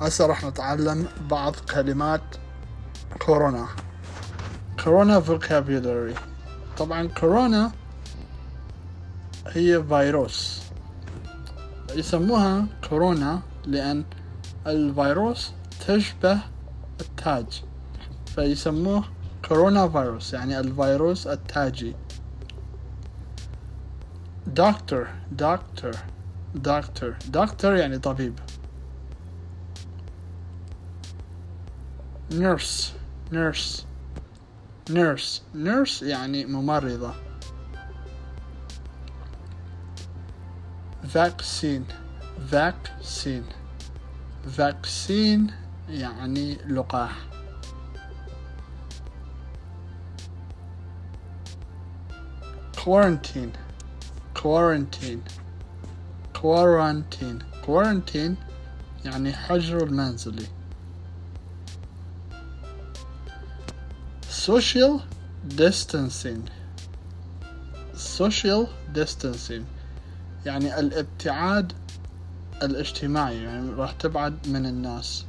هسه راح نتعلم بعض كلمات كورونا. كورونا vocabulary. طبعا كورونا هي فيروس. يسموها كورونا لأن الفيروس تشبه التاج. فيسموه كورونا فيروس يعني الفيروس التاجي. دكتور دكتور دكتور دكتور يعني طبيب. nurse. nurse. nurse. nurse يعني ممرضة. فاكسين. فاكسين. فاكسين يعني لقاح. quarantine quarantine quarantine quarantine يعني حجر المنزلي. Social distancing social distancing يعني الابتعاد الاجتماعي يعني راح تبعد من الناس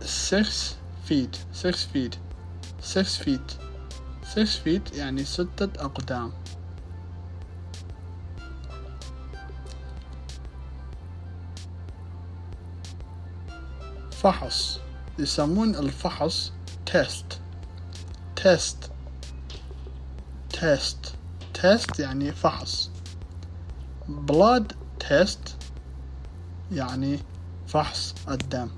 six feet six feet six feet six feet يعني ستة أقدام فحص يسمون الفحص test test test test يعني فحص. blood تيست يعني فحص الدم.